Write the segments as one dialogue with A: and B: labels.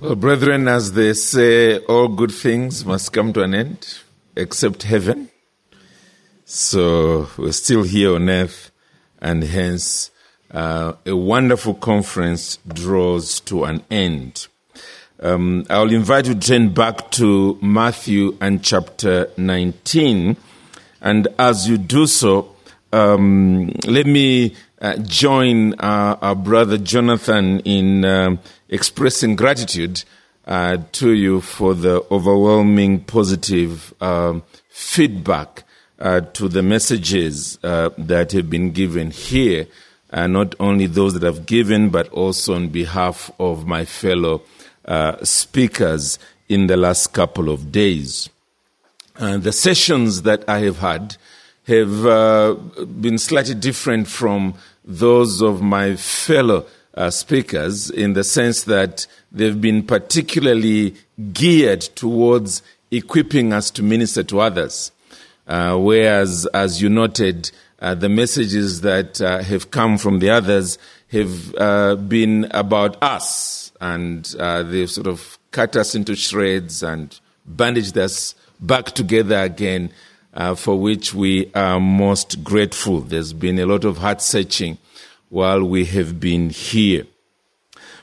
A: Well, brethren, as they say, all good things must come to an end except heaven. So we're still here on earth, and hence uh, a wonderful conference draws to an end. Um, I'll invite you to turn back to Matthew and chapter 19. And as you do so, um, let me uh, join our, our, brother Jonathan in um, expressing gratitude uh, to you for the overwhelming positive um, feedback uh, to the messages uh, that have been given here, uh, not only those that have given, but also on behalf of my fellow speakers in the last couple of days. the sessions that I have had have been slightly different from those of my fellow uh, speakers in the sense that they've been particularly geared towards equipping us to minister to others. Uh, whereas, as you noted, uh, the messages that uh, have come from the others have uh, been about us, and they've sort of cut us into shreds and bandaged us back together again uh, for which we are most grateful. There's been a lot of heart searching while we have been here.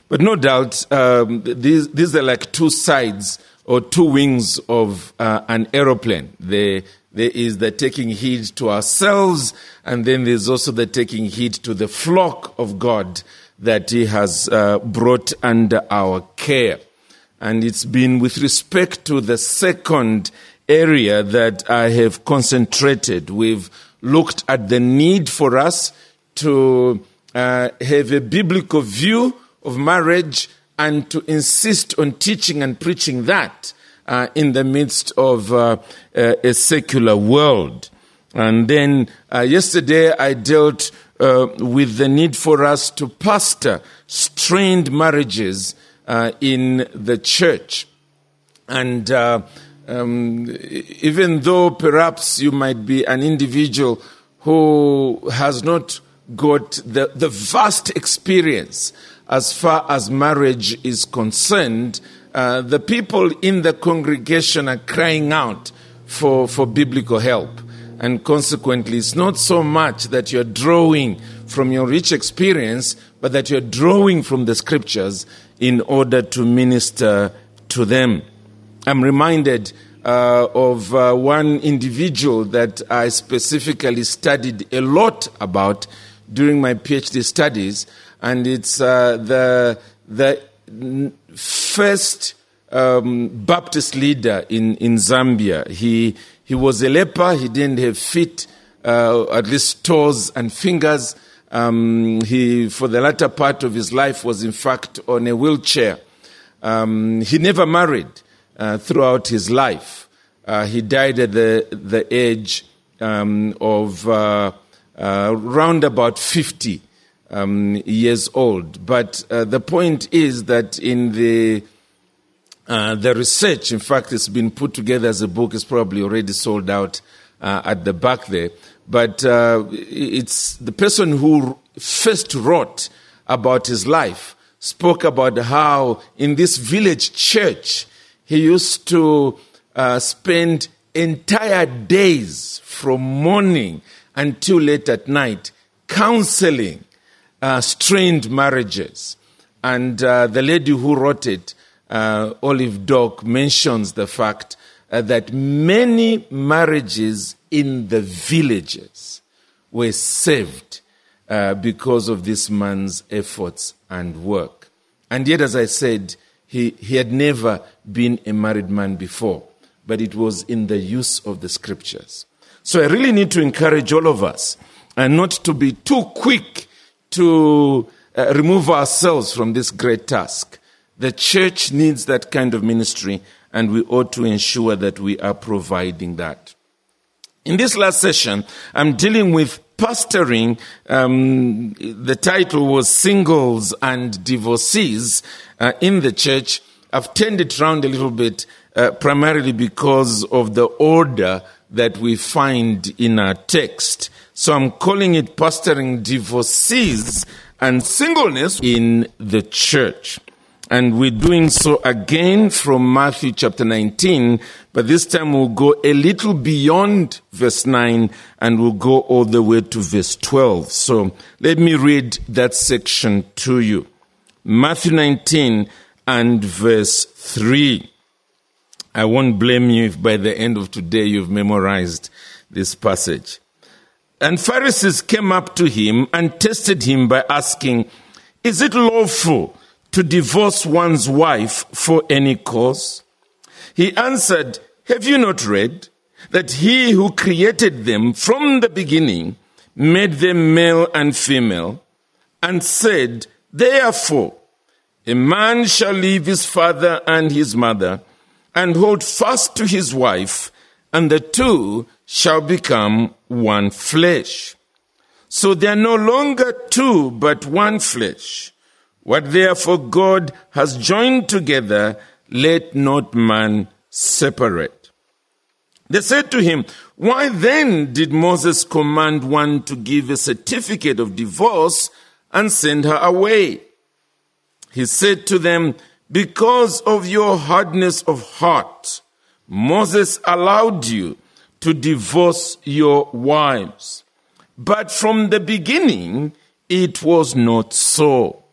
A: But no doubt, um, these, these are like two sides or two wings of uh, an aeroplane. There, there is the taking heed to ourselves, and then there's also the taking heed to the flock of God that He has uh, brought under our care. And it's been with respect to the second area that I have concentrated. We've looked at the need for us to uh, have a biblical view of marriage and to insist on teaching and preaching that uh, in the midst of uh, a secular world. And then uh, yesterday I dealt uh, with the need for us to pastor strained marriages uh, in the church. And um, even though perhaps you might be an individual who has not got the, the vast experience as far as marriage is concerned, uh, the people in the congregation are crying out for, for biblical help. And consequently, it's not so much that you're drawing from your rich experience, but that you're drawing from the scriptures in order to minister to them. I'm reminded uh, of uh, one individual that I specifically studied a lot about during my PhD studies, and it's uh, the the first um, Baptist leader in, in Zambia. He he was a leper. He didn't have feet, uh, at least toes and fingers. Um, he, for the latter part of his life, was in fact on a wheelchair. Um, he never married. Uh, throughout his life. Uh, he died at the, the age um, of uh, uh about 50 um, years old. But uh, the point is that in the the research, in fact, it's been put together as a book. It's probably already sold out at the back there. But it's the person who first wrote about his life spoke about how in this village church he used to uh, spend entire days from morning until late at night counseling uh, strained marriages. And uh, the lady who wrote it, uh, Olive Doke, mentions the fact uh, that many marriages in the villages were saved uh, because of this man's efforts and work. And yet, as I said, he, he had never been a married man before, but it was in the use of the scriptures. So I really need to encourage all of us and not to be too quick to uh, remove ourselves from this great task. The church needs that kind of ministry, and we ought to ensure that we are providing that. In this last session, I'm dealing with pastoring. Um, the title was Singles and Divorcees uh, in the church. I've turned it around a little bit, uh, primarily because of the order that we find in our text. So I'm calling it Pastoring Divorcees and Singleness in the Church. And we're doing so again from Matthew chapter 19, but this time we'll go a little beyond verse 9 and we'll go all the way to verse 12. So let me read that section to you. Matthew 19 and verse 3. I won't blame you if by the end of today you've memorized this passage. And Pharisees came up to him and tested him by asking, Is it lawful to divorce one's wife for any cause? He answered, Have you not read that he who created them from the beginning made them male and female, and said, Therefore, a man shall leave his father and his mother and hold fast to his wife, and the two shall become one flesh. So they are no longer two, but one flesh. What therefore God has joined together, let not man separate. They said to him, Why then did Moses command one to give a certificate of divorce and send her away? He said to them, Because of your hardness of heart, Moses allowed you to divorce your wives. But from the beginning, it was not so.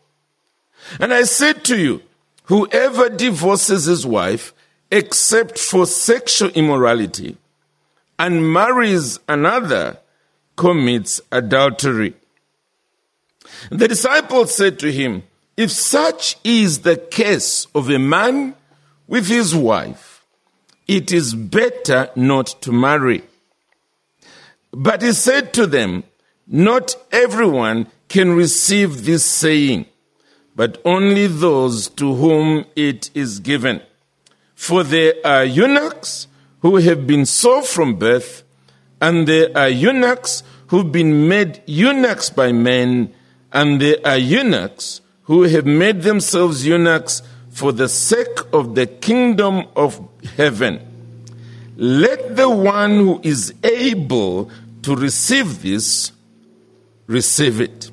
A: And I said to you, whoever divorces his wife, except for sexual immorality, and marries another, commits adultery. The disciples said to him, If such is the case of a man with his wife, it is better not to marry. But he said to them, Not everyone can receive this saying, but only those to whom it is given. For there are eunuchs who have been so from birth, and there are eunuchs who've been made eunuchs by men, and there are eunuchs who have made themselves eunuchs for the sake of the kingdom of heaven. Let the one who is able to receive this receive it.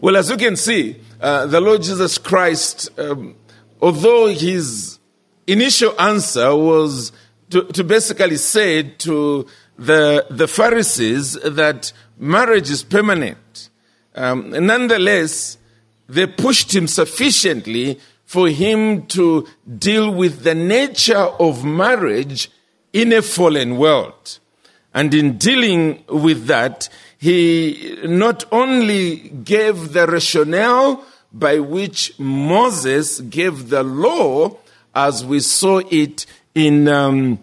A: Well, as you can see, uh, the Lord Jesus Christ, um, although his initial answer was to, to basically say to the, the Pharisees that marriage is permanent, um, nonetheless, they pushed him sufficiently for him to deal with the nature of marriage in a fallen world. And in dealing with that, he not only gave the rationale by which Moses gave the law, as we saw it in um,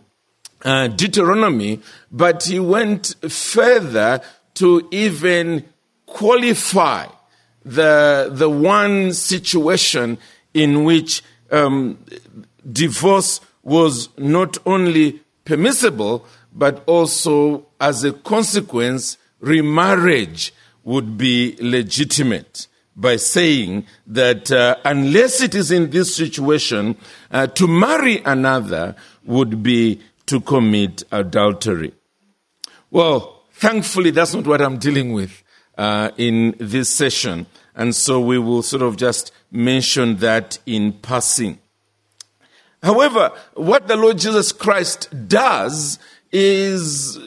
A: uh, Deuteronomy, but he went further to even qualify the, the one situation in which um, divorce was not only permissible, but also as a consequence, remarriage would be legitimate by saying that uh, unless it is in this situation, uh, to marry another would be to commit adultery. Well, thankfully, that's not what I'm dealing with uh, in this session. And so we will sort of just mention that in passing. However, what the Lord Jesus Christ does is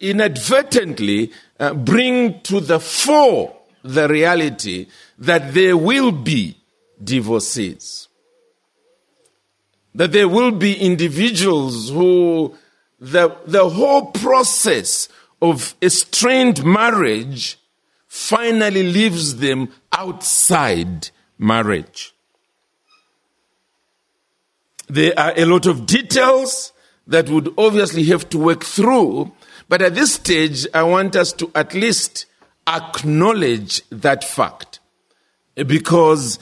A: inadvertently uh, bring to the fore the reality that there will be divorcees. That there will be individuals who the, the whole process of a strained marriage finally leaves them outside marriage. There are a lot of details that would obviously have to work through, but at this stage, I want us to at least acknowledge that fact. Because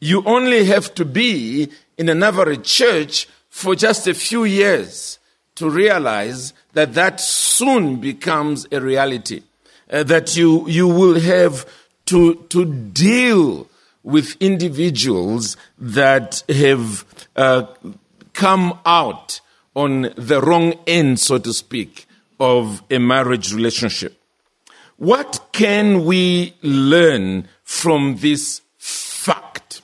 A: you only have to be in an average church for just a few years to realize that that soon becomes a reality. Uh, that you, you will have to, to deal with individuals that have uh, come out on the wrong end, so to speak, of a marriage relationship. What can we learn from this fact?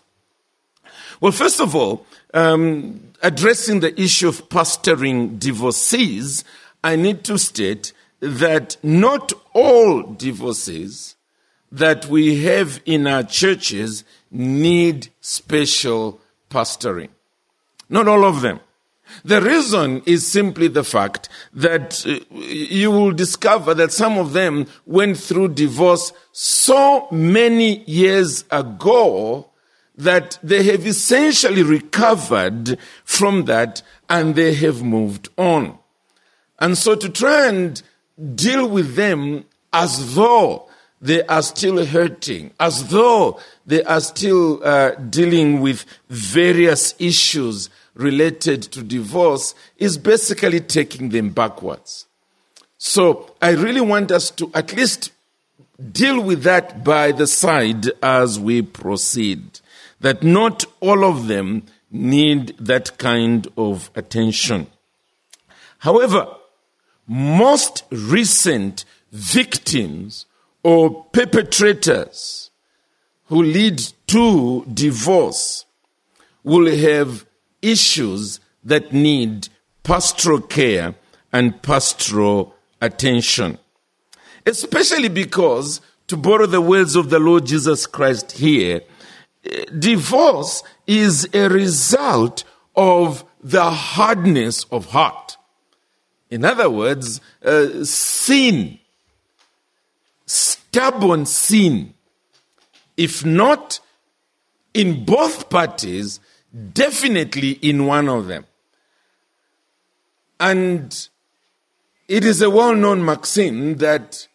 A: Well, first of all, um, addressing the issue of pastoring divorcees, I need to state that not all divorces that we have in our churches need special pastoring. Not all of them. The reason is simply the fact that uh, you will discover that some of them went through divorce so many years ago that they have essentially recovered from that and they have moved on. And so to try and deal with them as though they are still hurting, as though they are still uh, dealing with various issues related to divorce, is basically taking them backwards. So I really want us to at least deal with that by the side as we proceed. That not all of them need that kind of attention. However, most recent victims or perpetrators who lead to divorce will have issues that need pastoral care and pastoral attention. Especially because, to borrow the words of the Lord Jesus Christ here, divorce is a result of the hardness of heart. In other words, uh, sin, stubborn sin, if not in both parties, definitely in one of them. And it is a well known maxim that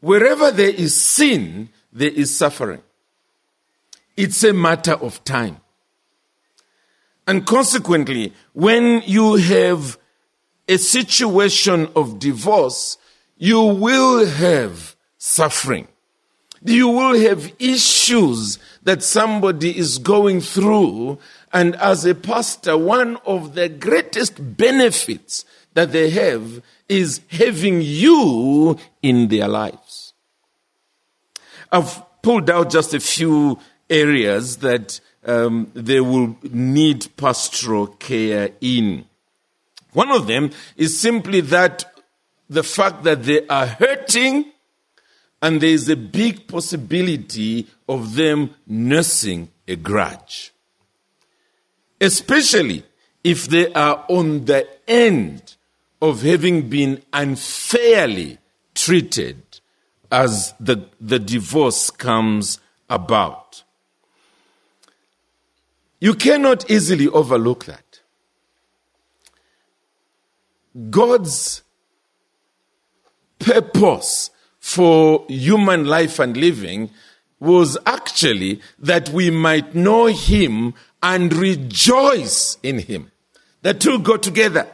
A: wherever there is sin, there is suffering. It's a matter of time. And consequently, when you have a situation of divorce, you will have suffering. You will have issues that somebody is going through. And as a pastor, one of the greatest benefits that they have is having you in their lives. I've pulled out just a few areas that um, they will need pastoral care in. One of them is simply that the fact that they are hurting and there is a big possibility of them nursing a grudge. Especially if they are on the end of having been unfairly treated as the, the divorce comes about. You cannot easily overlook that. God's purpose for human life and living was actually that we might know Him and rejoice in Him. The two go together.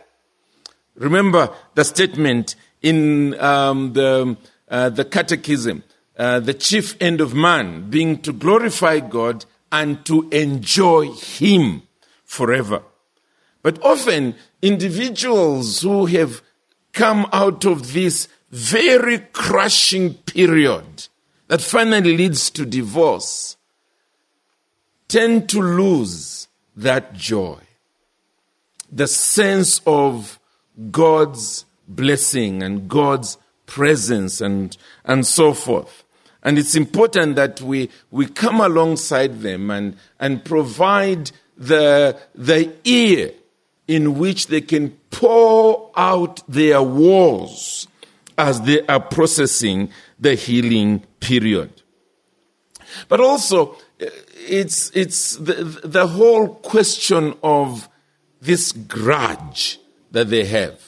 A: Remember the statement in um, the, uh, the Catechism uh, the chief end of man being to glorify God and to enjoy Him forever. But often, individuals who have come out of this very crushing period that finally leads to divorce tend to lose that joy, the sense of God's blessing and God's presence and, and so forth. And it's important that we, we come alongside them and, and provide the, the ear in which they can pour out their woes as they are processing the healing period. But also, it's, it's the, the whole question of this grudge that they have,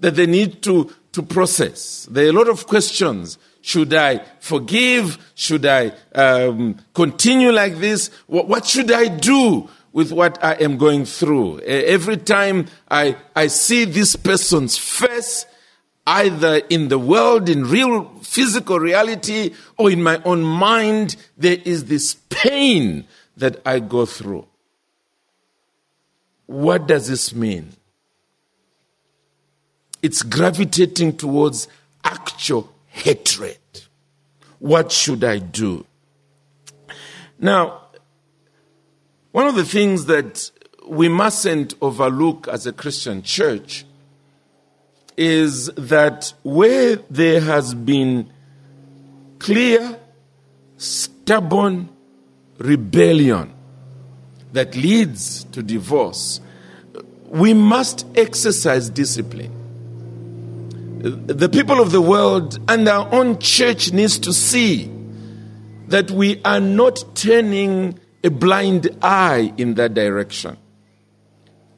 A: that they need to, to process. There are a lot of questions. Should I forgive? Should I um, continue like this? What, what should I do with what I am going through? Every time I, I see this person's face, either in the world, in real physical reality, or in my own mind, there is this pain that I go through. What does this mean? It's gravitating towards actual hatred. What should I do? Now, One of the things that we mustn't overlook as a Christian church is that where there has been clear, stubborn rebellion that leads to divorce, we must exercise discipline. The people of the world and our own church needs to see that we are not turning a blind eye in that direction.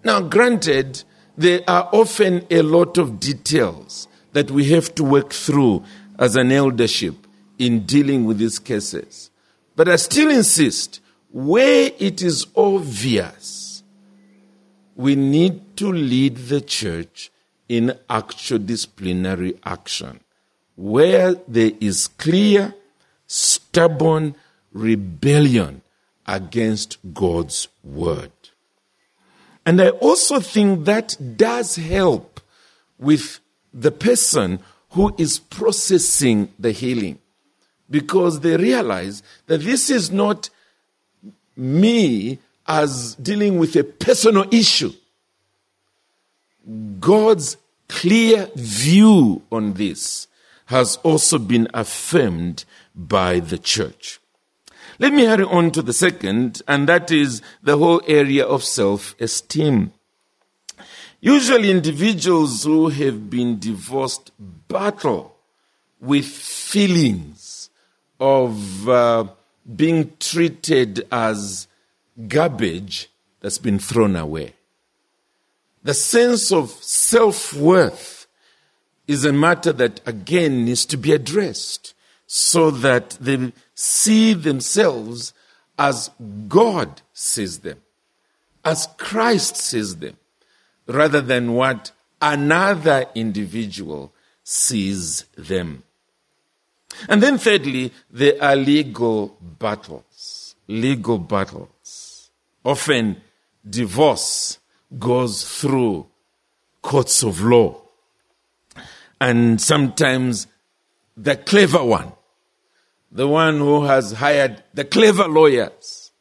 A: Now, granted, there are often a lot of details that we have to work through as an eldership in dealing with these cases. But I still insist where it is obvious, we need to lead the church in actual disciplinary action. Where there is clear, stubborn rebellion against God's word. And I also think that does help with the person who is processing the healing because they realize that this is not me as dealing with a personal issue. God's clear view on this has also been affirmed by the church. Let me hurry on to the second, and that is the whole area of self esteem. Usually, individuals who have been divorced battle with feelings of uh, being treated as garbage that's been thrown away. The sense of self worth is a matter that again needs to be addressed so that they see themselves as God sees them, as Christ sees them, rather than what another individual sees them. And then, thirdly, there are legal battles. Legal battles. Often, divorce goes through courts of law. And sometimes the clever one, the one who has hired the clever lawyers,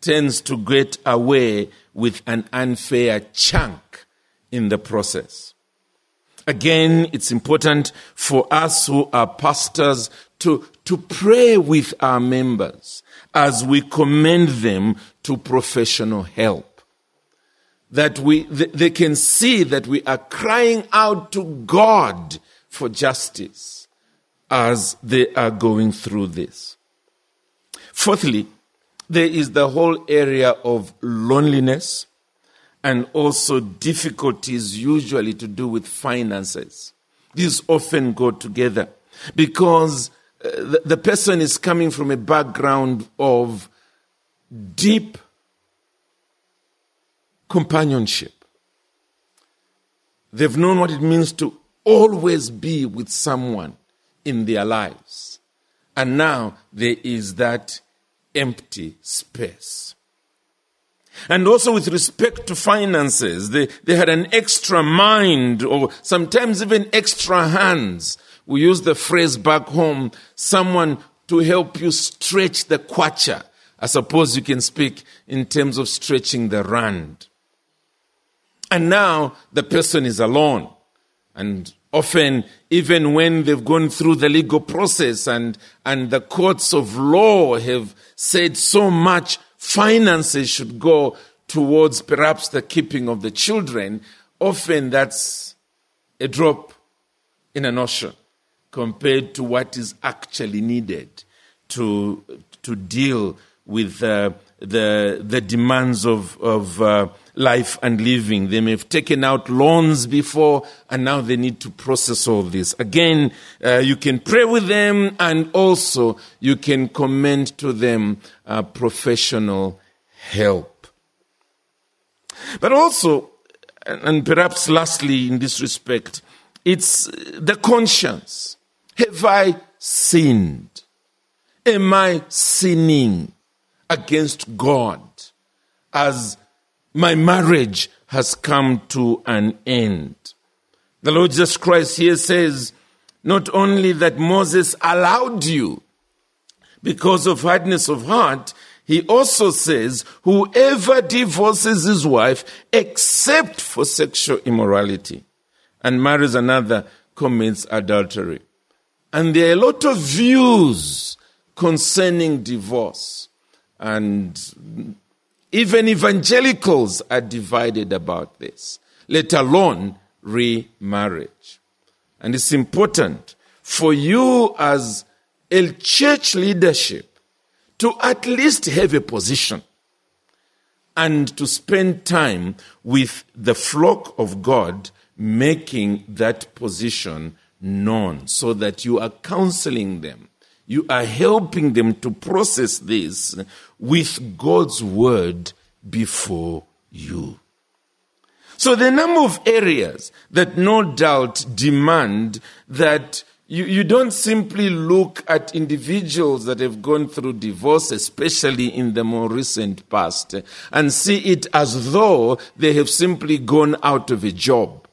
A: tends to get away with an unfair chunk in the process. Again, it's important for us who are pastors to, to pray with our members as we commend them to professional help. That we, they can see that we are crying out to God for justice as they are going through this. Fourthly, there is the whole area of loneliness and also difficulties usually to do with finances. These often go together because uh, the, the person is coming from a background of deep companionship. They've known what it means to always be with someone in their lives. And now there is that empty space. And also with respect to finances, they, they had an extra mind or sometimes even extra hands. We use the phrase back home, someone to help you stretch the kwacha. I suppose you can speak in terms of stretching the rand. And now the person is alone. And often, even when they've gone through the legal process and, and the courts of law have said so much finances should go towards perhaps the keeping of the children, often that's a drop in an ocean compared to what is actually needed to, to deal with uh, the, the demands of, of uh, life and living. They may have taken out loans before and now they need to process all this. Again, uh, you can pray with them and also you can commend to them uh, professional help. But also, and perhaps lastly in this respect, it's the conscience. Have I sinned? Am I sinning against God as my marriage has come to an end. The Lord Jesus Christ here says, not only that Moses allowed you because of hardness of heart, he also says, whoever divorces his wife except for sexual immorality and marries another commits adultery. And there are a lot of views concerning divorce. And even evangelicals are divided about this, let alone remarriage. And it's important for you as a church leadership to at least have a position and to spend time with the flock of God making that position known so that you are counseling them. You are helping them to process this with God's word before you. So the number of areas that no doubt demand that you, you don't simply look at individuals that have gone through divorce, especially in the more recent past, and see it as though they have simply gone out of a job.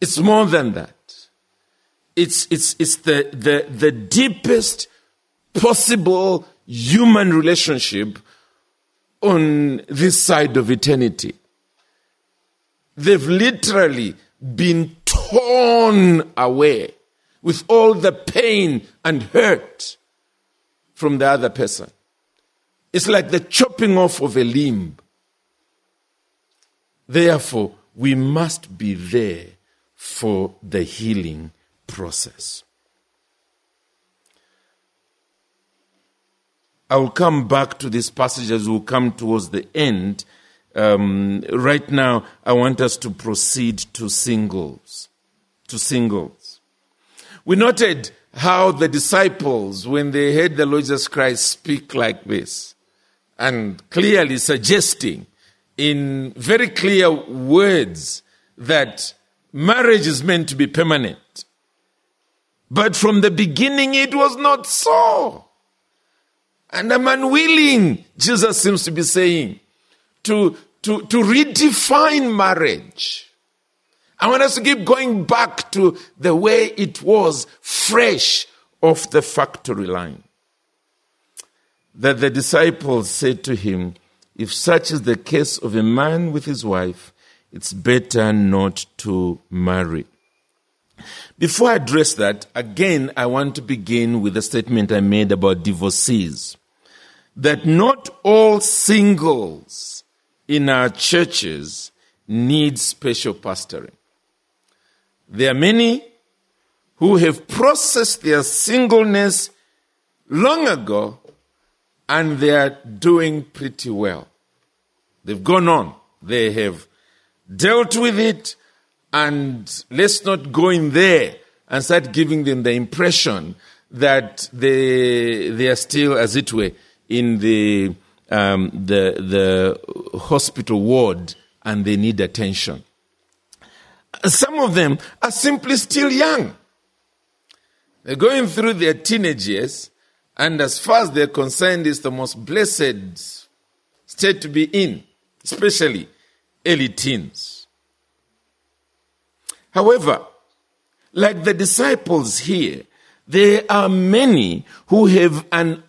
A: It's more than that. It's, it's, it's the, the, the deepest possible human relationship on this side of eternity. They've literally been torn away with all the pain and hurt from the other person. It's like the chopping off of a limb. Therefore, we must be there for the healing process. I will come back to this passage as we come towards the end. Um, right now, I want us to proceed to singles. To singles. We noted how the disciples, when they heard the Lord Jesus Christ speak like this, and clearly suggesting in very clear words that marriage is meant to be permanent. But from the beginning, it was not so. And I'm unwilling, Jesus seems to be saying, to, to, to redefine marriage. I want us to keep going back to the way it was fresh off the factory line. That the disciples said to him, If such is the case of a man with his wife, it's better not to marry. Before I address that, again, I want to begin with a statement I made about divorcees. That not all singles in our churches need special pastoring. There are many who have processed their singleness long ago and they are doing pretty well. They've gone on. They have dealt with it and let's not go in there and start giving them the impression that they, they are still, as it were, in the, um, the, the hospital ward and they need attention. Some of them are simply still young. They're going through their teenage years, and as far as they're concerned, it's the most blessed state to be in, especially early teens. However, like the disciples here, there are many who have an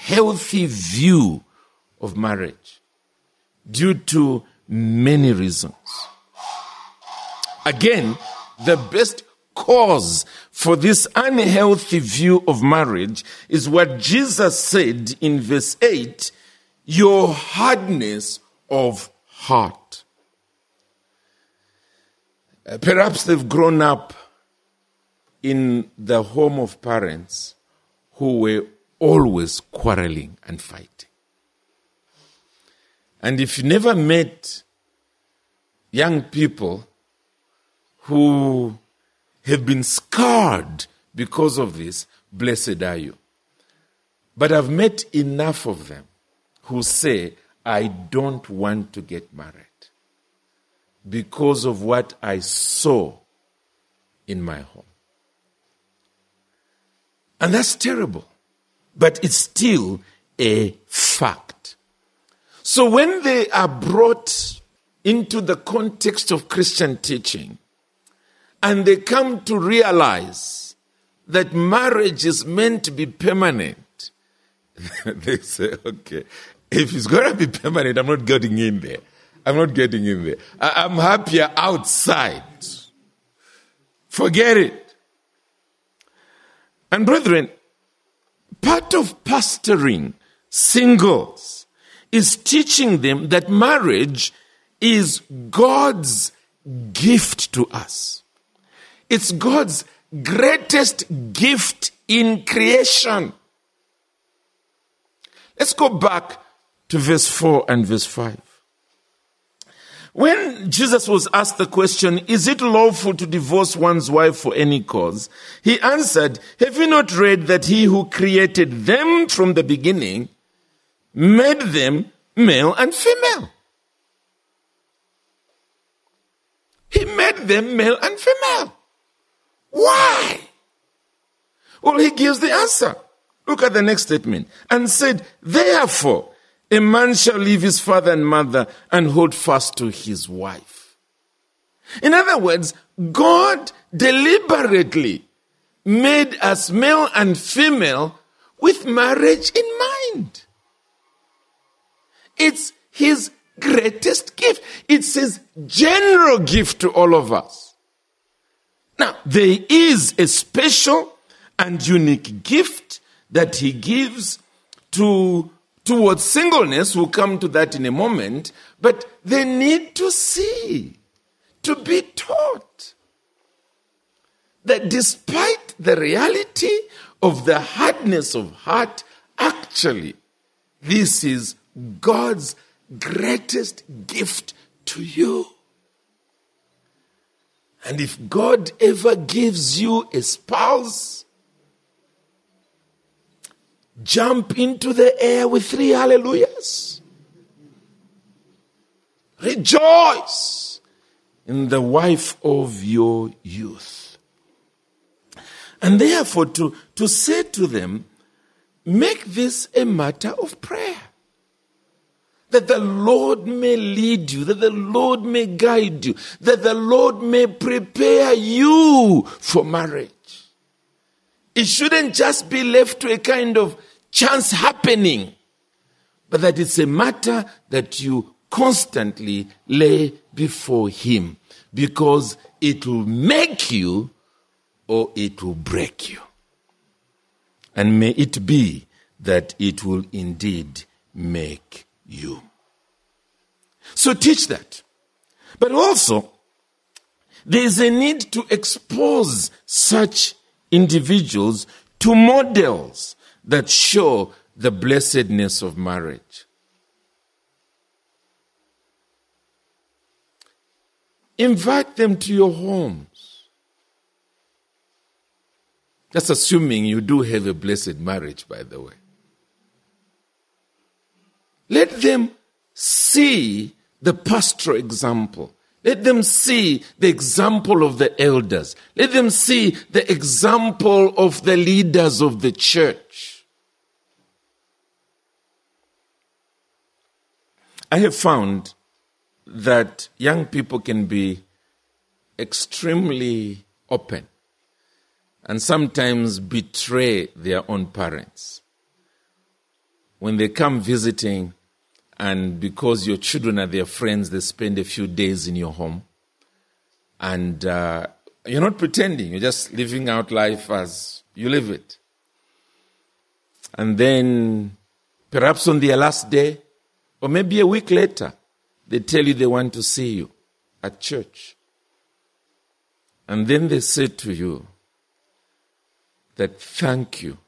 A: unhealthy view of marriage due to many reasons. Again, the best cause for this unhealthy view of marriage is what Jesus said in verse 8 your hardness of heart. Uh, perhaps they've grown up in the home of parents who were always quarreling and fighting. And if you never met young people who have been scarred because of this, blessed are you. But I've met enough of them who say, I don't want to get married because of what I saw in my home. And that's terrible. But it's still a fact. So when they are brought into the context of Christian teaching and they come to realize that marriage is meant to be permanent, they say, okay, if it's going to be permanent, I'm not getting in there. I'm not getting in there. I- I'm happier outside. Forget it. And brethren, part of pastoring singles is teaching them that marriage is God's gift to us. It's God's greatest gift in creation. Let's go back to verse 4 and verse 5. When Jesus was asked the question, is it lawful to divorce one's wife for any cause? He answered, have you not read that he who created them from the beginning made them male and female? He made them male and female. Why? Well, he gives the answer. Look at the next statement. And said, therefore, a man shall leave his father and mother and hold fast to his wife. In other words, God deliberately made us male and female with marriage in mind. It's his greatest gift. It's his general gift to all of us. Now, there is a special and unique gift that he gives to towards singleness. We'll come to that in a moment, but they need to see, to be taught that despite the reality of the hardness of heart, actually, this is God's greatest gift to you. And if God ever gives you a spouse, jump into the air with three hallelujahs. Rejoice in the wife of your youth. And therefore, to, to say to them, make this a matter of prayer. That the Lord may lead you, that the Lord may guide you, that the Lord may prepare you for marriage. It shouldn't just be left to a kind of chance happening, but that it's a matter that you constantly lay before Him because it will make you or it will break you. And may it be that it will indeed make you. So teach that. But also, there is a need to expose such individuals to models that show the blessedness of marriage. Invite them to your homes. That's assuming you do have a blessed marriage, by the way. Let them see the pastoral example. Let them see the example of the elders. Let them see the example of the leaders of the church. I have found that young people can be extremely open and sometimes betray their own parents. When they come visiting, and because your children are their friends, they spend a few days in your home. And uh, you're not pretending, you're just living out life as you live it. And then, perhaps on their last day, or maybe a week later, they tell you they want to see you at church. And then they say to you that thank you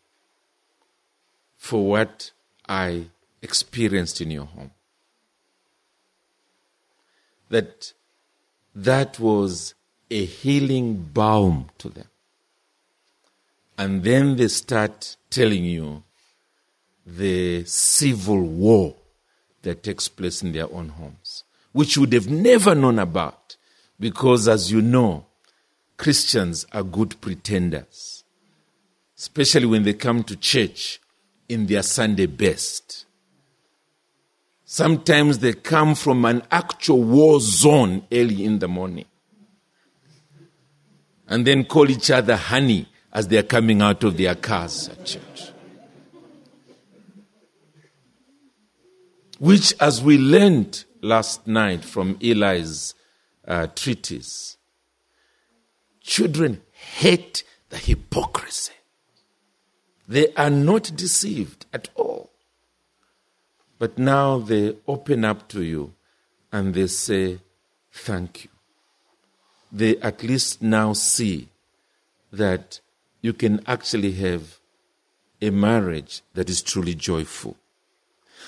A: for what I experienced in your home. That that was a healing balm to them. And then they start telling you the civil war that takes place in their own homes, which you would have never known about because, as you know, Christians are good pretenders, especially when they come to church in their Sunday best. Sometimes they come from an actual war zone early in the morning and then call each other honey as they're coming out of their cars at church. which, as we learned last night from Eli's uh, treatise, children hate the hypocrisy. They are not deceived at all. But now they open up to you and they say, Thank you. They at least now see that you can actually have a marriage that is truly joyful.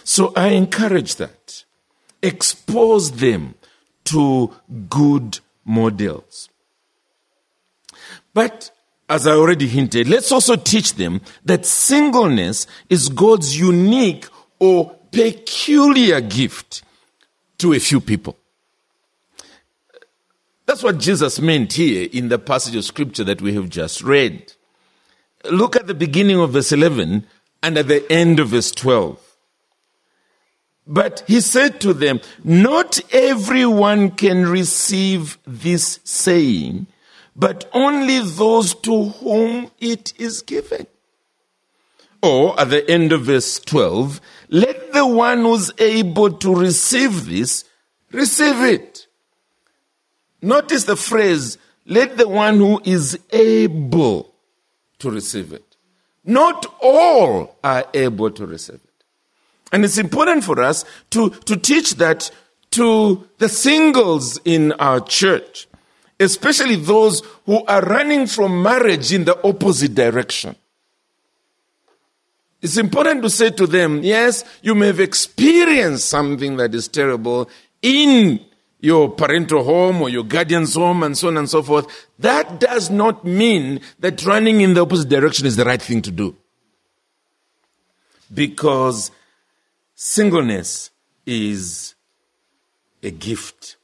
A: So I encourage that. Expose them to good models. But as I already hinted, let's also teach them that singleness is God's unique or peculiar gift to a few people. That's what Jesus meant here in the passage of scripture that we have just read. Look at the beginning of verse 11 and at the end of verse 12. But he said to them, Not everyone can receive this saying, but only those to whom it is given. Or at the end of verse 12, let the one who's able to receive this receive it. Notice the phrase, let the one who is able to receive it. Not all are able to receive it. And it's important for us to, to teach that to the singles in our church, especially those who are running from marriage in the opposite direction. It's important to say to them, yes, you may have experienced something that is terrible in your parental home or your guardian's home and so on and so forth. That does not mean that running in the opposite direction is the right thing to do. Because singleness is a gift,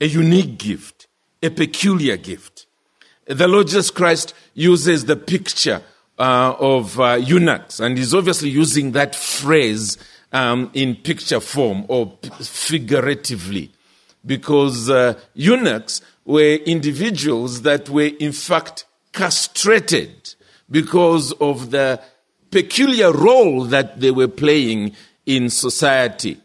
A: a unique gift, a peculiar gift. The Lord Jesus Christ uses the picture uh, of uh, eunuchs, and he's obviously using that phrase um, in picture form or figuratively, because uh, eunuchs were individuals that were in fact castrated because of the peculiar role that they were playing in society.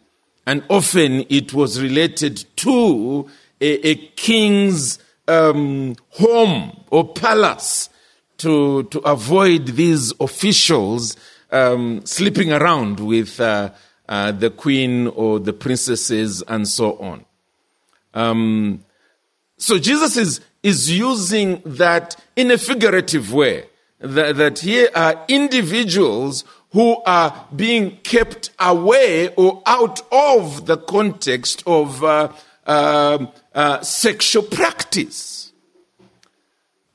A: And often it was related to a, a king's um, home or palace to, to avoid these officials um, sleeping around with uh, uh, the queen or the princesses and so on. Um, so Jesus is, is using that in a figurative way. That, that here are individuals who are being kept away or out of the context of uh, uh, sexual practice.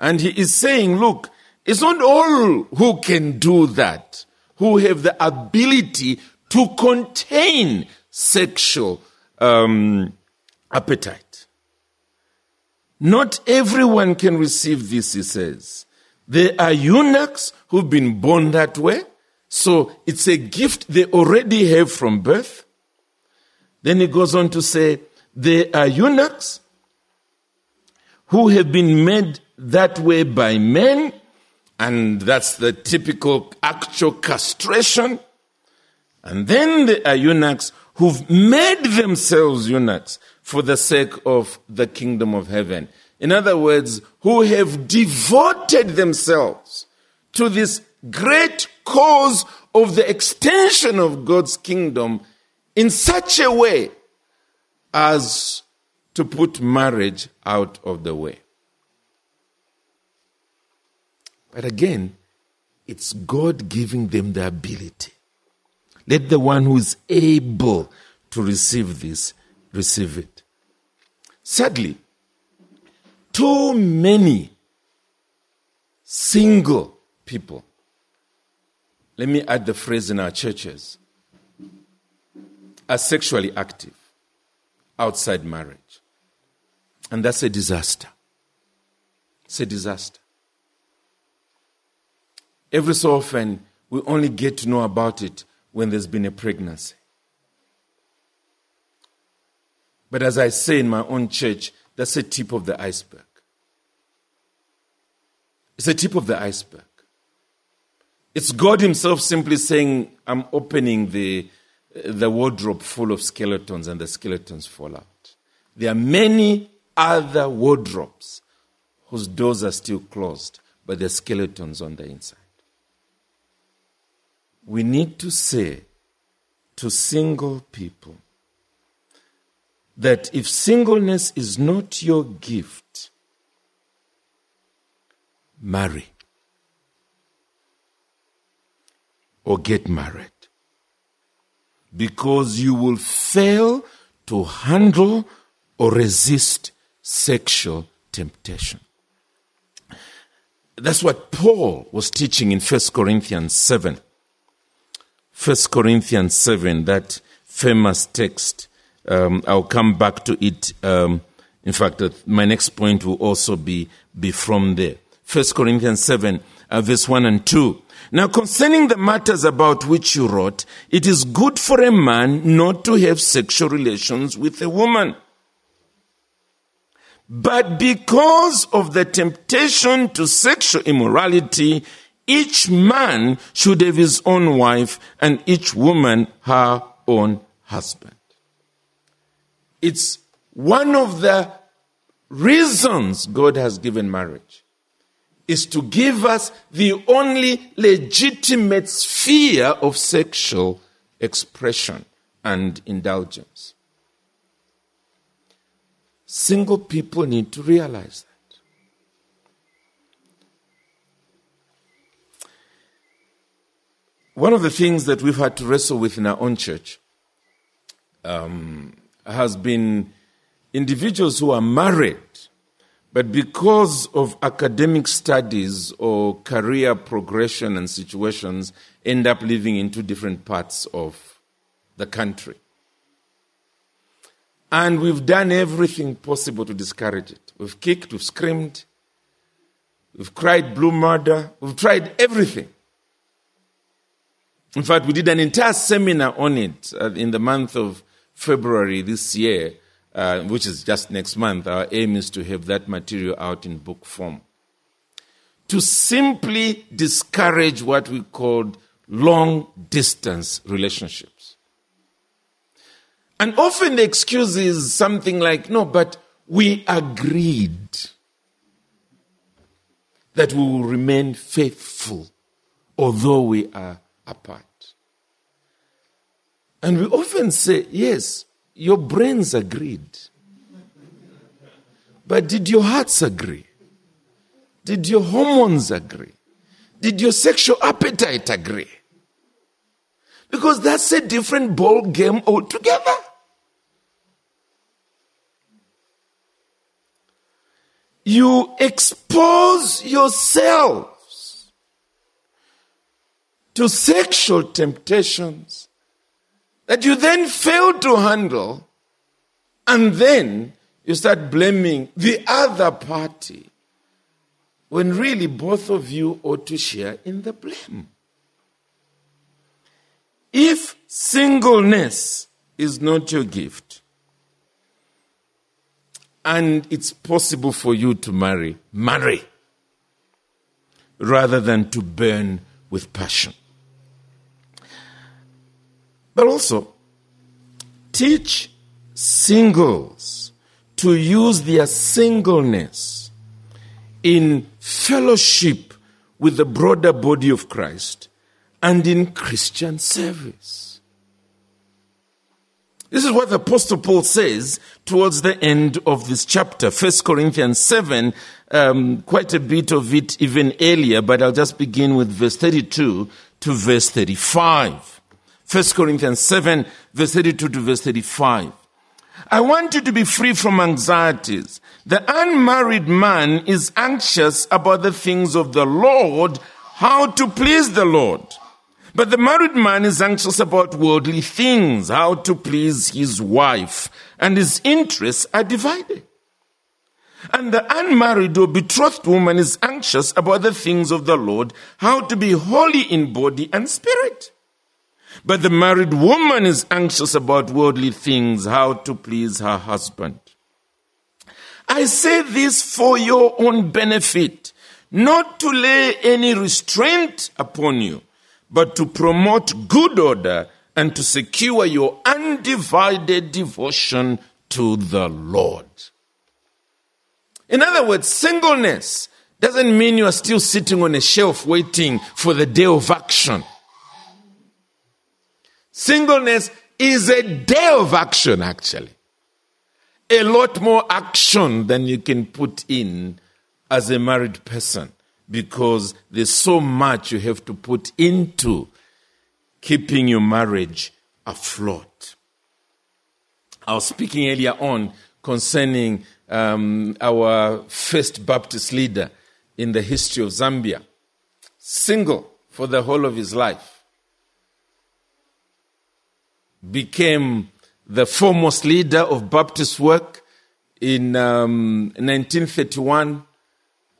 A: And he is saying, look, it's not all who can do that, who have the ability to contain sexual um, appetite. Not everyone can receive this, he says. There are eunuchs who've been born that way, so it's a gift they already have from birth. Then he goes on to say, there are eunuchs who have been made that way by men, and that's the typical actual castration. And then there are eunuchs who've made themselves eunuchs for the sake of the kingdom of heaven. In other words, who have devoted themselves to this great cause of the extension of God's kingdom in such a way as to put marriage out of the way. But again, it's God giving them the ability. Let the one who is able to receive this receive it. Sadly, too many single people, let me add the phrase in our churches, are sexually active outside marriage. And that's a disaster. It's a disaster. Every so often, we only get to know about it when there's been a pregnancy. But as I say in my own church, that's a tip of the iceberg. It's a tip of the iceberg. It's God Himself simply saying, I'm opening the, the wardrobe full of skeletons and the skeletons fall out. There are many other wardrobes whose doors are still closed, but there are skeletons on the inside. We need to say to single people that if singleness is not your gift, marry or get married because you will fail to handle or resist sexual temptation. That's what Paul was teaching in 1 Corinthians 7. 1 Corinthians 7, that famous text. Um, I'll come back to it. Um, in fact, uh, my next point will also be, be from there. 1 Corinthians 7, uh, verse 1 and 2. Now, concerning the matters about which you wrote, it is good for a man not to have sexual relations with a woman. But because of the temptation to sexual immorality, each man should have his own wife and each woman her own husband. It's one of the reasons God has given marriage is to give us the only legitimate sphere of sexual expression and indulgence. Single people need to realize that. One of the things that we've had to wrestle with in our own church um, has been individuals who are married but because of academic studies or career progression and situations, end up living in two different parts of the country. And we've done everything possible to discourage it. We've kicked, we've screamed, we've cried blue murder, we've tried everything. In fact, we did an entire seminar on it uh, in the month of February this year uh, which is just next month, our aim is to have that material out in book form. To simply discourage what we called long distance relationships. And often the excuse is something like, no, but we agreed that we will remain faithful although we are apart. And we often say, yes, your brains agreed. But did your hearts agree? Did your hormones agree? Did your sexual appetite agree? Because that's a different ball game altogether. You expose yourselves to sexual temptations that you then fail to handle, and then you start blaming the other party when really both of you ought to share in the blame. If singleness is not your gift, and it's possible for you to marry, marry rather than to burn with passion. But also, teach singles to use their singleness in fellowship with the broader body of Christ and in Christian service. This is what the Apostle Paul says towards the end of this chapter, 1 Corinthians 7, um, quite a bit of it even earlier, but I'll just begin with verse 32 to verse 35. 1 Corinthians 7, verse 32 to verse 35. I want you to be free from anxieties. The unmarried man is anxious about the things of the Lord, how to please the Lord. But the married man is anxious about worldly things, how to please his wife, and his interests are divided. And the unmarried or betrothed woman is anxious about the things of the Lord, how to be holy in body and spirit. But the married woman is anxious about worldly things, how to please her husband. I say this for your own benefit, not to lay any restraint upon you, but to promote good order and to secure your undivided devotion to the Lord. In other words, singleness doesn't mean you are still sitting on a shelf waiting for the day of action. Singleness is a day of action, actually. A lot more action than you can put in as a married person because there's so much you have to put into keeping your marriage afloat. I was speaking earlier on concerning um, our first Baptist leader in the history of Zambia, single for the whole of his life, became the foremost leader of Baptist work in um, 1931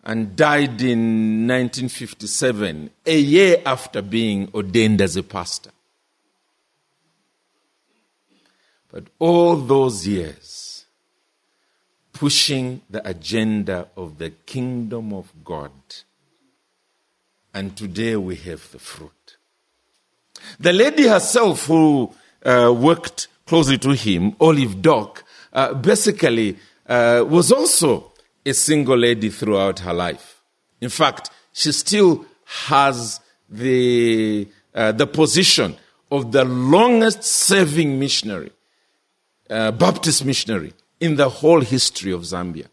A: and died in 1957, a year after being ordained as a pastor. But all those years, pushing the agenda of the kingdom of God, and today we have the fruit. The lady herself, who uh, worked closely to him, Olive Doke, uh, basically uh, was also a single lady throughout her life. In fact, she still has the, uh, the position of the longest serving missionary, uh, Baptist missionary, in the whole history of Zambia.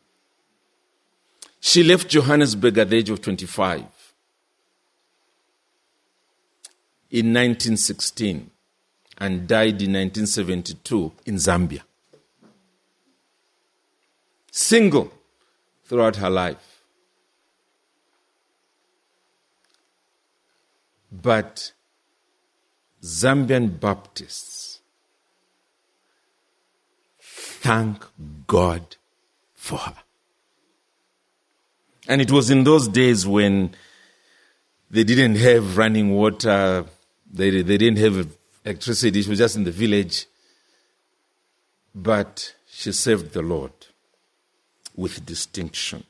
A: She left Johannesburg at the age of 25 in 1916 and died in 1972 in Zambia. Single throughout her life. But Zambian Baptists thank God for her. And it was in those days when they didn't have running water, they, they didn't have electricity, she was just in the village. But she served the Lord with distinction.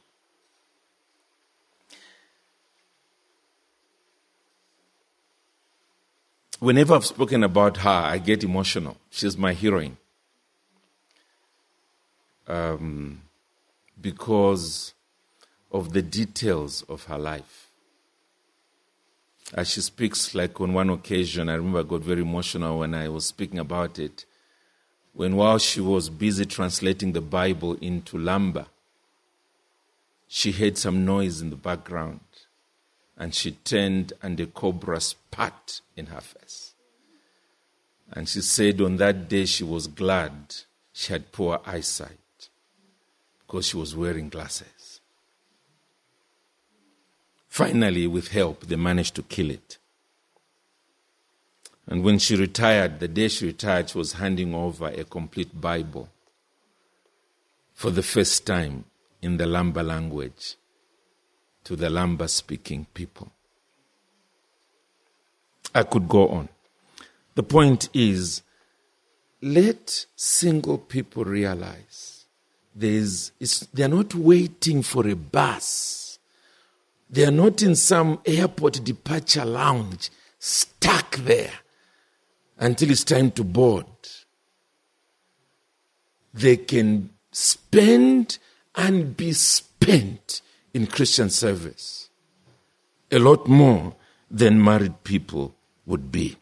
A: Whenever I've spoken about her, I get emotional. She's my heroine. Um, because of the details of her life. As she speaks, like on one occasion, I remember I got very emotional when I was speaking about it. When while she was busy translating the Bible into Lamba, she heard some noise in the background and she turned and a cobra spat in her face. And she said on that day she was glad she had poor eyesight because she was wearing glasses. Finally, with help, they managed to kill it. And when she retired, the day she retired, she was handing over a complete Bible for the first time in the Lamba language to the Lamba speaking people. I could go on. The point is, let single people realize there's, they're not waiting for a bus. They are not in some airport departure lounge, stuck there until it's time to board. They can spend and be spent in Christian service. A lot more than married people would be.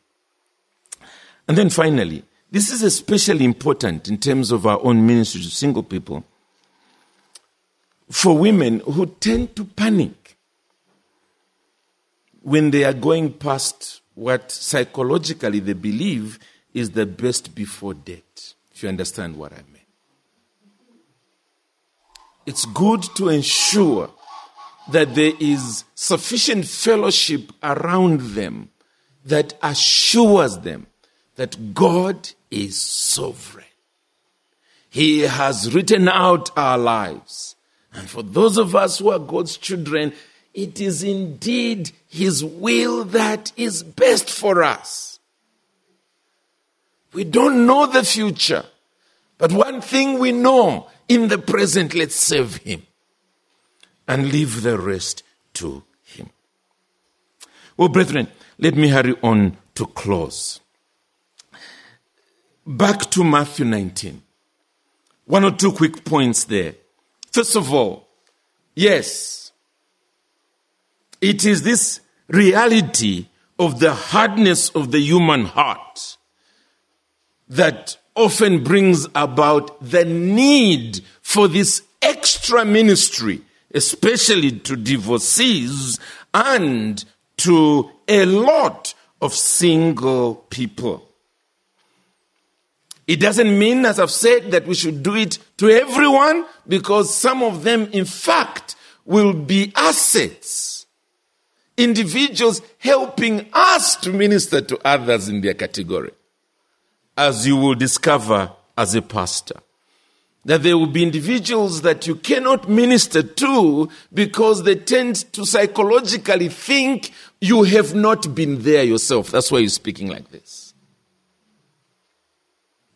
A: And then finally, this is especially important in terms of our own ministry to single people. For women who tend to panic when they are going past what psychologically they believe is the best before death, if you understand what I mean it's good to ensure that there is sufficient fellowship around them that assures them that God is sovereign. He has written out our lives. And for those of us who are God's children, it is indeed His will that is best for us. We don't know the future, but one thing we know in the present, let's serve Him and leave the rest to Him. Well, brethren, let me hurry on to close. back to Matthew 19. One or two quick points there. First of all, yes, it is this reality of the hardness of the human heart that often brings about the need for this extra ministry, especially to divorcees and to a lot of single people. It doesn't mean, as I've said, that we should do it to everyone because some of them, in fact, will be assets. Individuals helping us to minister to others in their category. As you will discover as a pastor. That there will be individuals that you cannot minister to because they tend to psychologically think you have not been there yourself. That's why you're speaking like this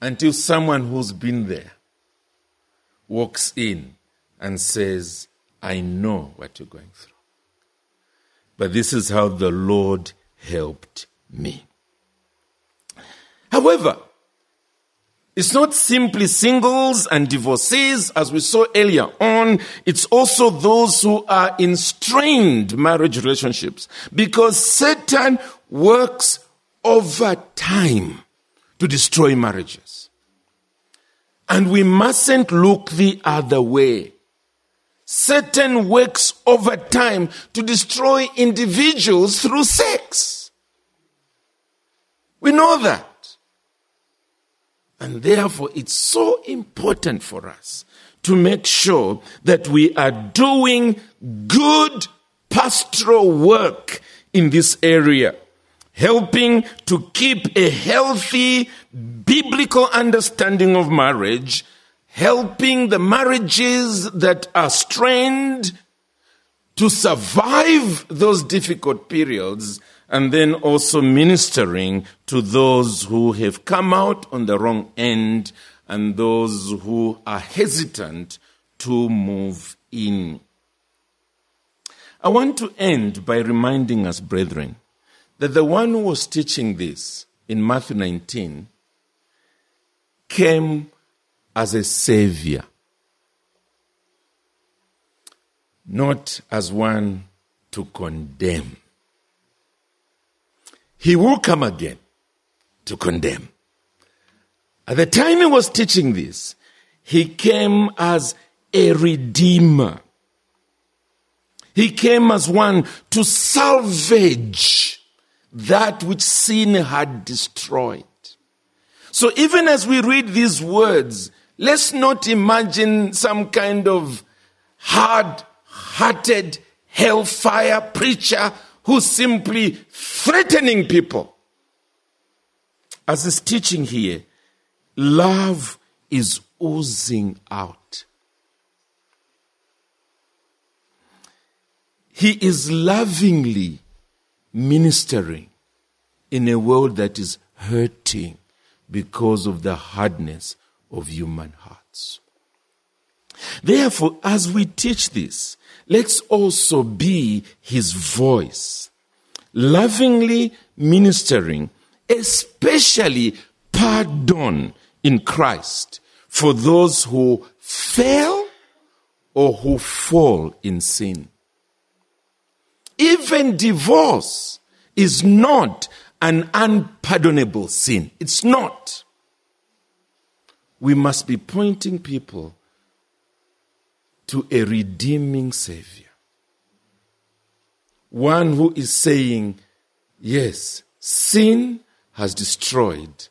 A: until someone who's been there walks in and says, I know what you're going through. But this is how the Lord helped me. However, it's not simply singles and divorcees, as we saw earlier on. It's also those who are in strained marriage relationships because Satan works over time to destroy marriages. And we mustn't look the other way. Satan works over time to destroy individuals through sex. We know that. And therefore, it's so important for us to make sure that we are doing good pastoral work in this area helping to keep a healthy biblical understanding of marriage, helping the marriages that are strained to survive those difficult periods, and then also ministering to those who have come out on the wrong end and those who are hesitant to move in. I want to end by reminding us, brethren, that the one who was teaching this in Matthew 19 came as a savior, not as one to condemn. He will come again to condemn. At the time he was teaching this, he came as a redeemer. He came as one to salvage that which sin had destroyed. So even as we read these words, let's not imagine some kind of hard hearted hellfire preacher who's simply threatening people. As he's teaching here, love is oozing out. He is lovingly ministering in a world that is hurting because of the hardness of human hearts. Therefore, as we teach this, let's also be his voice, lovingly ministering, especially pardon in Christ for those who fail or who fall in sin. Even divorce is not an unpardonable sin. It's not. We must be pointing people to a redeeming Savior. One who is saying, Yes, sin has destroyed.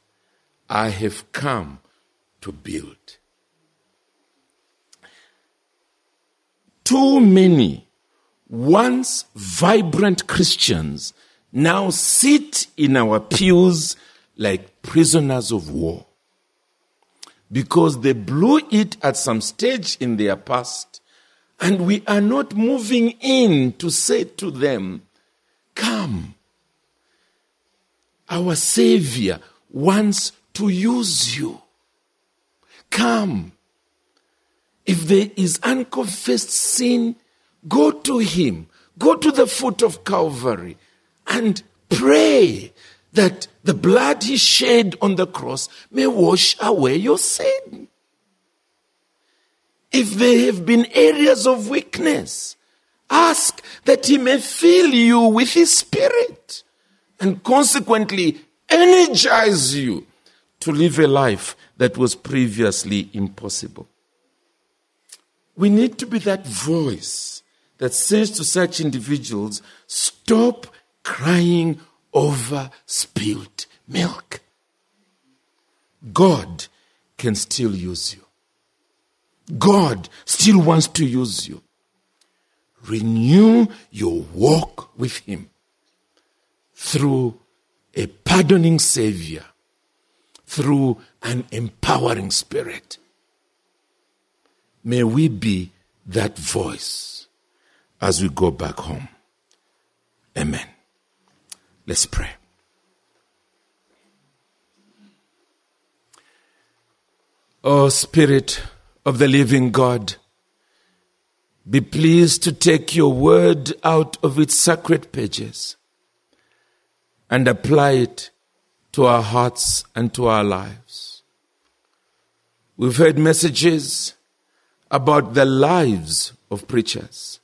A: I have come to build. Too many once vibrant Christians now sit in our pews like prisoners of war because they blew it at some stage in their past and we are not moving in to say to them, Come. Our Savior wants to use you. Come. If there is unconfessed sin, Go to Him. Go to the foot of Calvary and pray that the blood he shed on the cross may wash away your sin. If there have been areas of weakness, ask that he may fill you with his spirit and consequently energize you to live a life that was previously impossible. We need to be that voice that says to such individuals, stop crying over spilled milk. God can still use you. God still wants to use you. Renew your walk with Him through a pardoning Savior, through an empowering Spirit. May we be that voice as we go back home. Amen. Let's pray. O oh, Spirit of the living God, be pleased to take your word out of its sacred pages and apply it to our hearts and to our lives. We've heard messages about the lives of preachers.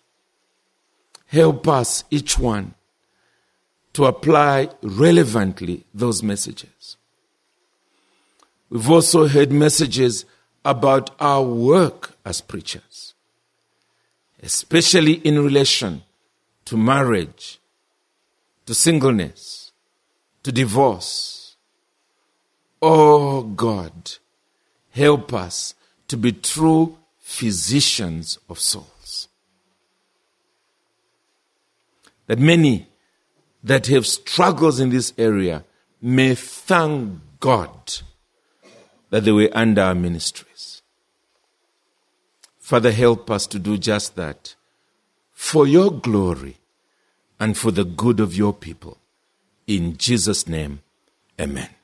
A: Help us, each one, to apply relevantly those messages. We've also heard messages about our work as preachers, especially in relation to marriage, to singleness, to divorce. Oh God, help us to be true physicians of souls. That many that have struggles in this area may thank God that they were under our ministries. Father, help us to do just that for your glory and for the good of your people. In Jesus' name, amen.